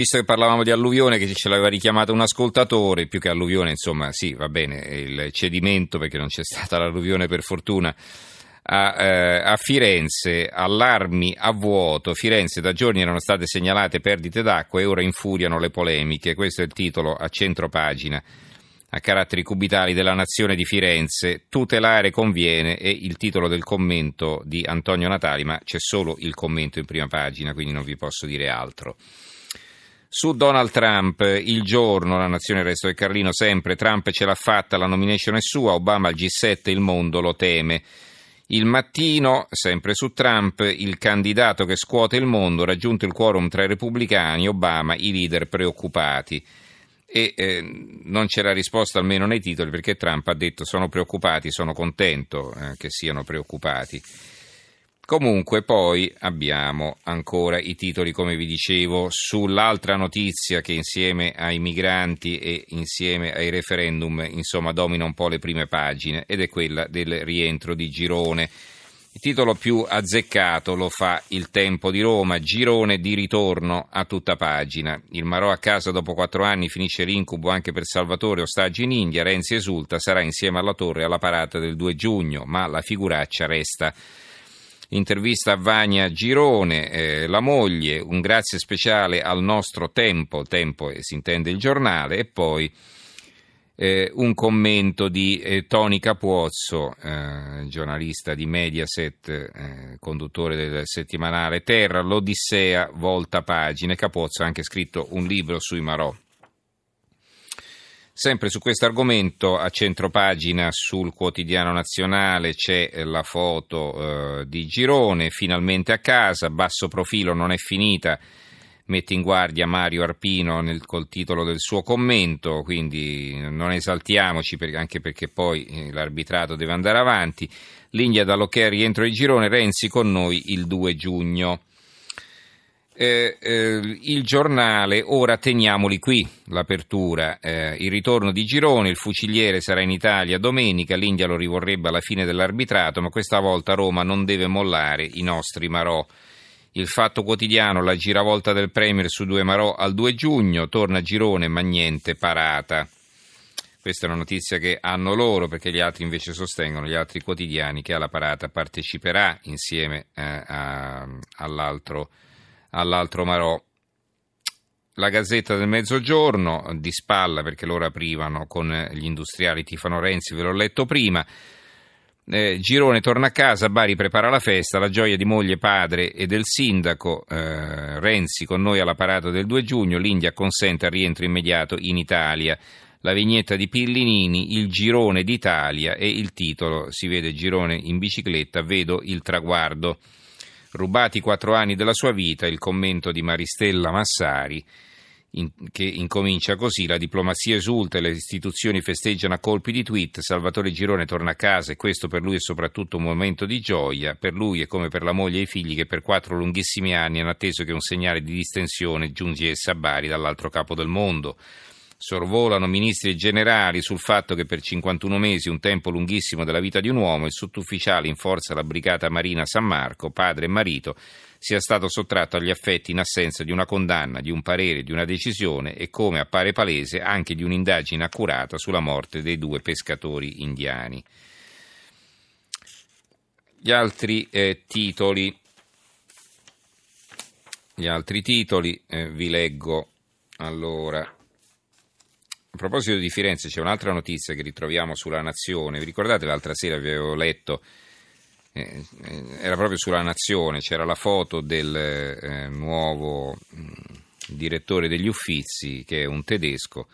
Visto che parlavamo di alluvione, che ce l'aveva richiamato un ascoltatore, più che alluvione, insomma, sì, va bene, il cedimento, perché non c'è stata l'alluvione per fortuna, a, eh, a, Firenze, allarmi a vuoto. Firenze da giorni erano state segnalate perdite d'acqua e ora infuriano le polemiche. Questo è il titolo a centro pagina a caratteri cubitali della Nazione di Firenze. Tutelare conviene è il titolo del commento di Antonio Natali, ma c'è solo il commento in prima pagina, quindi non vi posso dire altro. Su Donald Trump, il giorno, la nazione resto del Carlino sempre, Trump ce l'ha fatta, la nomination è sua, Obama al G7, il mondo lo teme. Il mattino, sempre su Trump, il candidato che scuote il mondo, raggiunto il quorum tra i repubblicani, Obama, i leader preoccupati. E eh, non c'era risposta almeno nei titoli perché Trump ha detto sono preoccupati, sono contento eh, che siano preoccupati. Comunque poi abbiamo ancora i titoli, come vi dicevo, sull'altra notizia che insieme ai migranti e insieme ai referendum, insomma, domina un po' le prime pagine ed è quella del rientro di Girone. Il titolo più azzeccato lo fa Il Tempo di Roma, girone di ritorno a tutta pagina. Il Marò a casa dopo quattro anni finisce l'incubo anche per Salvatore, ostaggio in India, Renzi esulta, sarà insieme alla torre alla parata del 2 giugno, ma la figuraccia resta intervista a Vania Girone, eh, la moglie, un grazie speciale al nostro tempo, tempo eh, si intende il giornale, e poi eh, un commento di eh, Tony Capuozzo, eh, giornalista di Mediaset, eh, conduttore del settimanale Terra, l'Odissea, volta pagine. Capuozzo ha anche scritto un libro sui Marò. Sempre su questo argomento, a centropagina sul quotidiano nazionale c'è la foto eh, di Girone, finalmente a casa, basso profilo, non è finita, mette in guardia Mario Arpino nel, col titolo del suo commento, quindi non esaltiamoci per, anche perché poi eh, l'arbitrato deve andare avanti. L'India dall'ok rientro di Girone, Renzi con noi il 2 giugno eh, eh, il giornale, ora teniamoli qui, l'apertura, eh, il ritorno di Girone, il fuciliere sarà in Italia domenica, l'India lo rivorrebbe alla fine dell'arbitrato, ma questa volta Roma non deve mollare i nostri Marò. Il fatto quotidiano, la giravolta del Premier su due Marò al 2 giugno, torna Girone ma niente parata. Questa è una notizia che hanno loro perché gli altri invece sostengono, gli altri quotidiani, che alla parata parteciperà insieme eh, a, all'altro all'altro Marò. La Gazzetta del Mezzogiorno, di spalla perché loro aprivano con gli industriali Tifano Renzi, ve l'ho letto prima. Eh, Girone torna a casa, Bari prepara la festa, la gioia di moglie, padre e del sindaco. Eh, Renzi con noi alla parata del 2 giugno, l'India consente il rientro immediato in Italia. La vignetta di Pillinini, il girone d'Italia e il titolo, si vede Girone in bicicletta, vedo il traguardo. Rubati quattro anni della sua vita, il commento di Maristella Massari, in, che incomincia così, la diplomazia esulta e le istituzioni festeggiano a colpi di tweet, Salvatore Girone torna a casa e questo per lui è soprattutto un momento di gioia, per lui e come per la moglie e i figli che per quattro lunghissimi anni hanno atteso che un segnale di distensione giungesse a Bari dall'altro capo del mondo sorvolano ministri e generali sul fatto che per 51 mesi, un tempo lunghissimo della vita di un uomo, il sottufficiale in forza alla brigata marina San Marco, padre e marito, sia stato sottratto agli affetti in assenza di una condanna, di un parere, di una decisione e, come appare palese, anche di un'indagine accurata sulla morte dei due pescatori indiani. Gli altri eh, titoli, gli altri titoli eh, vi leggo allora. A proposito di Firenze c'è un'altra notizia che ritroviamo sulla Nazione. Vi ricordate l'altra sera vi avevo letto, eh, eh era proprio sulla Nazione, c'era la foto del eh, nuovo mm, direttore degli Uffizi, che è un tedesco,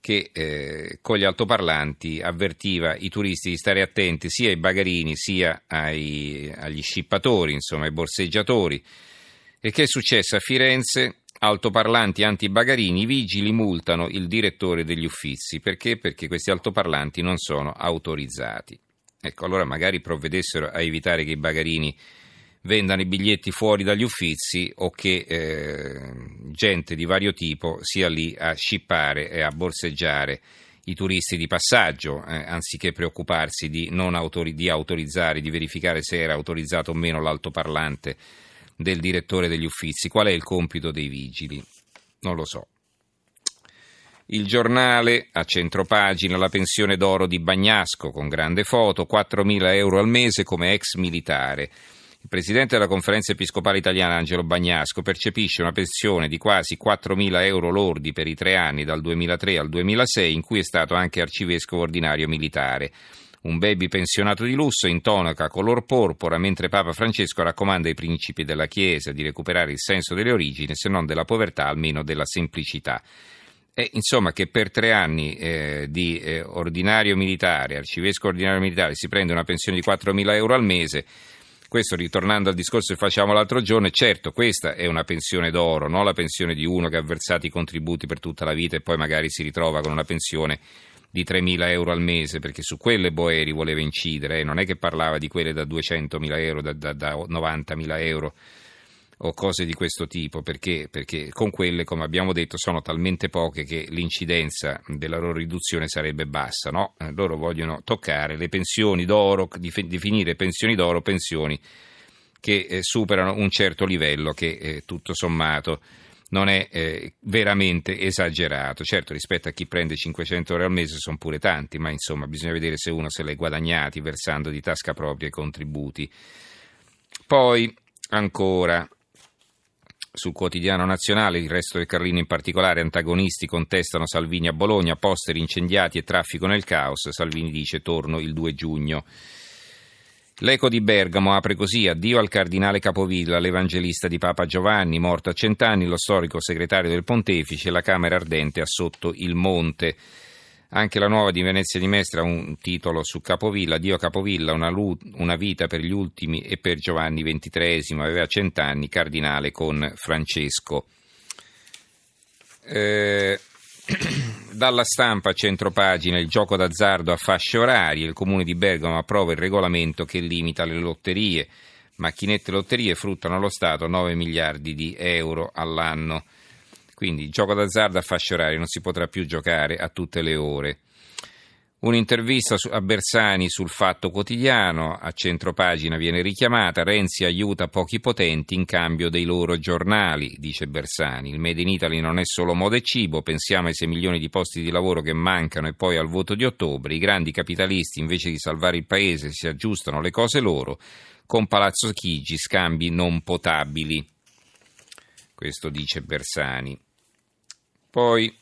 che eh, con gli altoparlanti avvertiva i turisti di stare attenti sia ai bagarini sia ai, agli scippatori, insomma ai borseggiatori. E che è successo a Firenze? Altoparlanti antibagarini, i vigili multano il direttore degli uffizi. Perché? Perché questi altoparlanti non sono autorizzati. Ecco, allora magari provvedessero a evitare che i bagarini vendano i biglietti fuori dagli uffizi o che eh, gente di vario tipo sia lì a scippare e a borseggiare i turisti di passaggio, eh, anziché preoccuparsi di, autori- di autorizzare, di verificare se era autorizzato o meno l'altoparlante del direttore degli uffizi. Qual è il compito dei vigili? non lo so. Il giornale a centropagina la pensione d'oro di Bagnasco con grande foto, 4.000 euro al mese come ex militare. Il presidente della conferenza episcopale italiana Angelo Bagnasco percepisce una pensione di quasi 4.000 euro lordi per i tre anni dal 2003 al 2006 in cui è stato anche arcivescovo ordinario militare. Un baby pensionato di lusso intonaca color porpora mentre Papa Francesco raccomanda ai principi della Chiesa di recuperare il senso delle origini, se non della povertà, almeno della semplicità. E, insomma, che per tre anni eh, di eh, ordinario militare, arcivescovo ordinario militare, si prende una pensione di 4.000 euro al mese. Questo ritornando al discorso che facciamo l'altro giorno, certo questa è una pensione d'oro, non la pensione di uno che ha versato i contributi per tutta la vita e poi magari si ritrova con una pensione di 3.000 euro al mese, perché su quelle Boeri voleva incidere, eh? non è che parlava di quelle da 200.000 euro, da, da, da 90.000 euro o cose di questo tipo, perché, perché, con quelle, come abbiamo detto, sono talmente poche che l'incidenza della loro riduzione sarebbe bassa. No? Eh, loro vogliono toccare le pensioni d'oro, definire pensioni d'oro pensioni che eh, superano un certo livello che eh, tutto sommato non è eh, veramente esagerato. Certo, rispetto a chi prende 500 euro al mese sono pure tanti, ma insomma bisogna vedere se uno se ha guadagnati versando di tasca propria i contributi. Poi ancora sul quotidiano nazionale, il resto del Carlino in particolare, antagonisti contestano Salvini a Bologna, posteri incendiati e traffico nel caos. Salvini dice torno il 2 giugno. L'eco di Bergamo apre così: addio al cardinale Capovilla, l'evangelista di Papa Giovanni, morto a cent'anni, lo storico segretario del pontefice, la Camera ardente a sotto il monte. Anche la nuova di Venezia di Mestre ha un titolo su Capovilla, Dio Capovilla, una, una, vita per gli ultimi e per Giovanni XXIII, aveva cent'anni, cardinale con Francesco. Eh, dalla stampa a centropagina il gioco d'azzardo a fasce orarie, il comune di Bergamo approva il regolamento che limita le lotterie, macchinette lotterie fruttano allo Stato 9 miliardi di euro all'anno. Quindi gioco d'azzardo a fasce orarie, non si potrà più giocare a tutte le ore. Un'intervista a Bersani sul Fatto Quotidiano, a centropagina viene richiamata, Renzi aiuta pochi potenti in cambio dei loro giornali, dice Bersani. Il Made in Italy non è solo moda e cibo, pensiamo ai 6 milioni di posti di lavoro che mancano e poi al voto di ottobre. I grandi capitalisti invece di salvare il paese si aggiustano le cose loro con Palazzo Chigi, scambi non potabili. Questo dice Bersani. Poi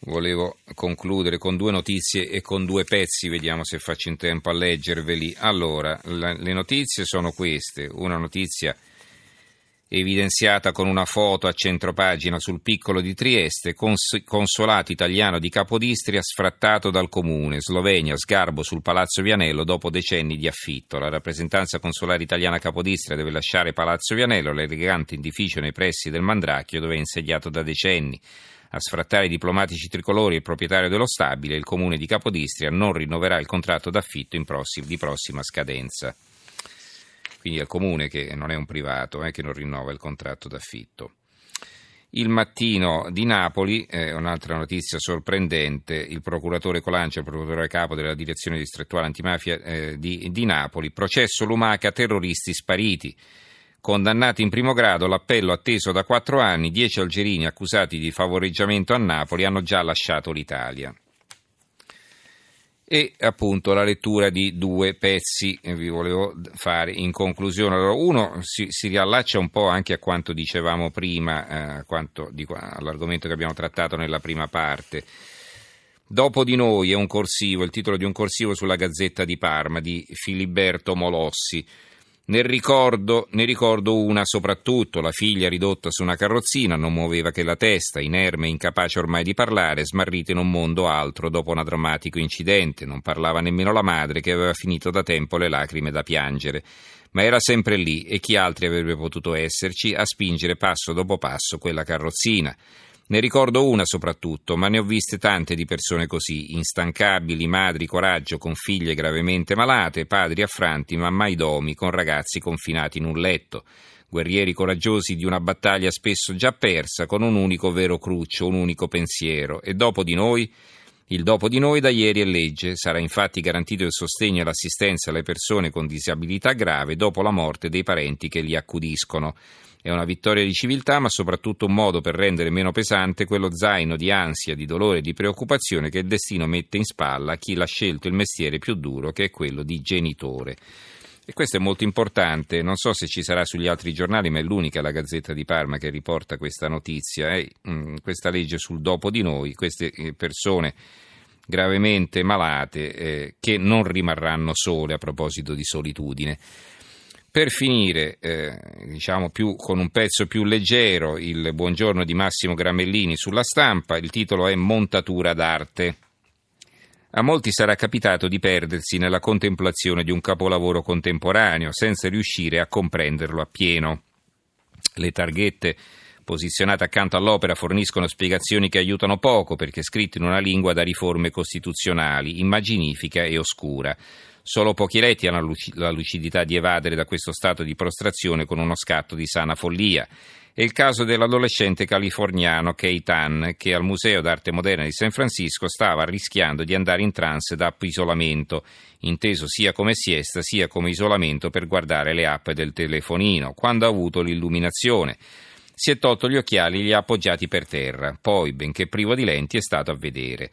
volevo concludere con due notizie e con due pezzi, vediamo se faccio in tempo a leggerveli. Allora, la, le notizie sono queste, una notizia evidenziata con una foto a centropagina sul piccolo di Trieste, cons- consolato italiano di Capodistria sfrattato dal comune, Slovenia, sgarbo sul Palazzo Vianello dopo decenni di affitto. La rappresentanza consolare italiana Capodistria deve lasciare Palazzo Vianello, l'elegante edificio nei pressi del Mandracchio dove è insediato da decenni. A sfrattare i diplomatici tricolori e il proprietario dello stabile, il comune di Capodistria non rinnoverà il contratto d'affitto prossim- di prossima scadenza quindi è il comune che non è un privato eh, che non rinnova il contratto d'affitto. Il mattino di Napoli, eh, un'altra notizia sorprendente, il procuratore Colancia, il procuratore capo della direzione distrettuale antimafia eh, di, di Napoli, processo Lumaca, terroristi spariti. Condannati in primo grado, l'appello atteso da quattro anni, dieci algerini accusati di favoreggiamento a Napoli hanno già lasciato l'Italia e appunto la lettura di due pezzi che vi volevo fare in conclusione. Allora, uno si, si, riallaccia un po' anche a quanto dicevamo prima, eh, quanto, di, all'argomento che abbiamo trattato nella prima parte. Dopo di noi è un corsivo, il titolo di un corsivo sulla Gazzetta di Parma di Filiberto Molossi. Ne ricordo, ne ricordo una soprattutto, la figlia ridotta su una carrozzina, non muoveva che la testa, inerme incapace ormai di parlare, smarrita in un mondo altro dopo un drammatico incidente. Non parlava nemmeno la madre che aveva finito da tempo le lacrime da piangere. Ma era sempre lì e chi altri avrebbe potuto esserci a spingere passo dopo passo quella carrozzina. Ne ricordo una soprattutto, ma ne ho viste tante di persone così, instancabili, madri, coraggio, con figlie gravemente malate, padri affranti, ma mai domi, con ragazzi confinati in un letto. Guerrieri coraggiosi di una battaglia spesso già persa, con un unico vero cruccio, un unico pensiero. E dopo di noi Il dopo di noi da ieri è legge, sarà infatti garantito il sostegno e l'assistenza alle persone con disabilità grave dopo la morte dei parenti che li accudiscono. È una vittoria di civiltà, ma soprattutto un modo per rendere meno pesante quello zaino di ansia, di dolore e di preoccupazione che il destino mette in spalla a chi l'ha scelto il mestiere più duro, che è quello di genitore. E questo è molto importante, non so se ci sarà sugli altri giornali, ma è l'unica la Gazzetta di Parma che riporta questa notizia, eh? questa legge sul dopo di noi, queste eh, persone gravemente malate eh, che non rimarranno sole a proposito di solitudine. Per finire, eh, diciamo più, con un pezzo più leggero, il buongiorno di Massimo Gramellini sulla stampa, il titolo è Montatura d'arte. A molti sarà capitato di perdersi nella contemplazione di un capolavoro contemporaneo senza riuscire a comprenderlo appieno. Le targhette posizionate accanto all'opera forniscono spiegazioni che aiutano poco perché scritte in una lingua da riforme costituzionali, immaginifica e oscura. Solo pochi letti hanno la lucidità di evadere da questo stato di prostrazione con uno scatto di sana follia. È il caso dell'adolescente californiano Kei Tan, che al Museo d'Arte Moderna di San Francisco stava rischiando di andare in trance da isolamento, inteso sia come siesta sia come isolamento per guardare le app del telefonino, quando ha avuto l'illuminazione. Si è tolto gli occhiali e li ha appoggiati per terra, poi, benché privo di lenti, è stato a vedere.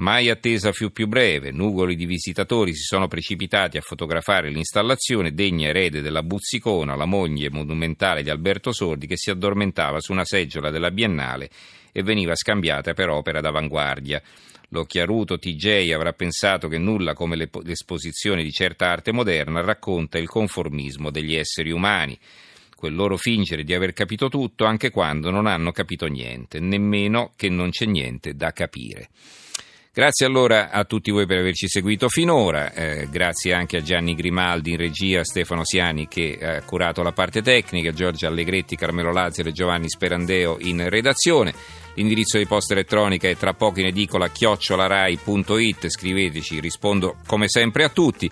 Mai attesa fu più breve, nugoli di visitatori si sono precipitati a fotografare l'installazione degna erede della Buzzicona, la moglie monumentale di Alberto Sordi che si addormentava su una seggiola della Biennale e veniva scambiata per opera d'avanguardia. L'occhiaruto TJ avrà pensato che nulla come l'esposizione di certa arte moderna racconta il conformismo degli esseri umani quel loro fingere di aver capito tutto anche quando non hanno capito niente, nemmeno che non c'è niente da capire. Grazie allora a tutti voi per averci seguito finora, eh, grazie anche a Gianni Grimaldi in regia, Stefano Siani che ha curato la parte tecnica, Giorgio Allegretti, Carmelo Lazzaro e Giovanni Sperandeo in redazione. L'indirizzo di posta elettronica è tra poco in edicola chiocciolarai.it, scriveteci, rispondo come sempre a tutti.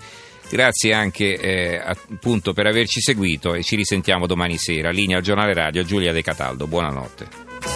Grazie anche eh, appunto per averci seguito e ci risentiamo domani sera. Linea al giornale radio Giulia De Cataldo. Buonanotte.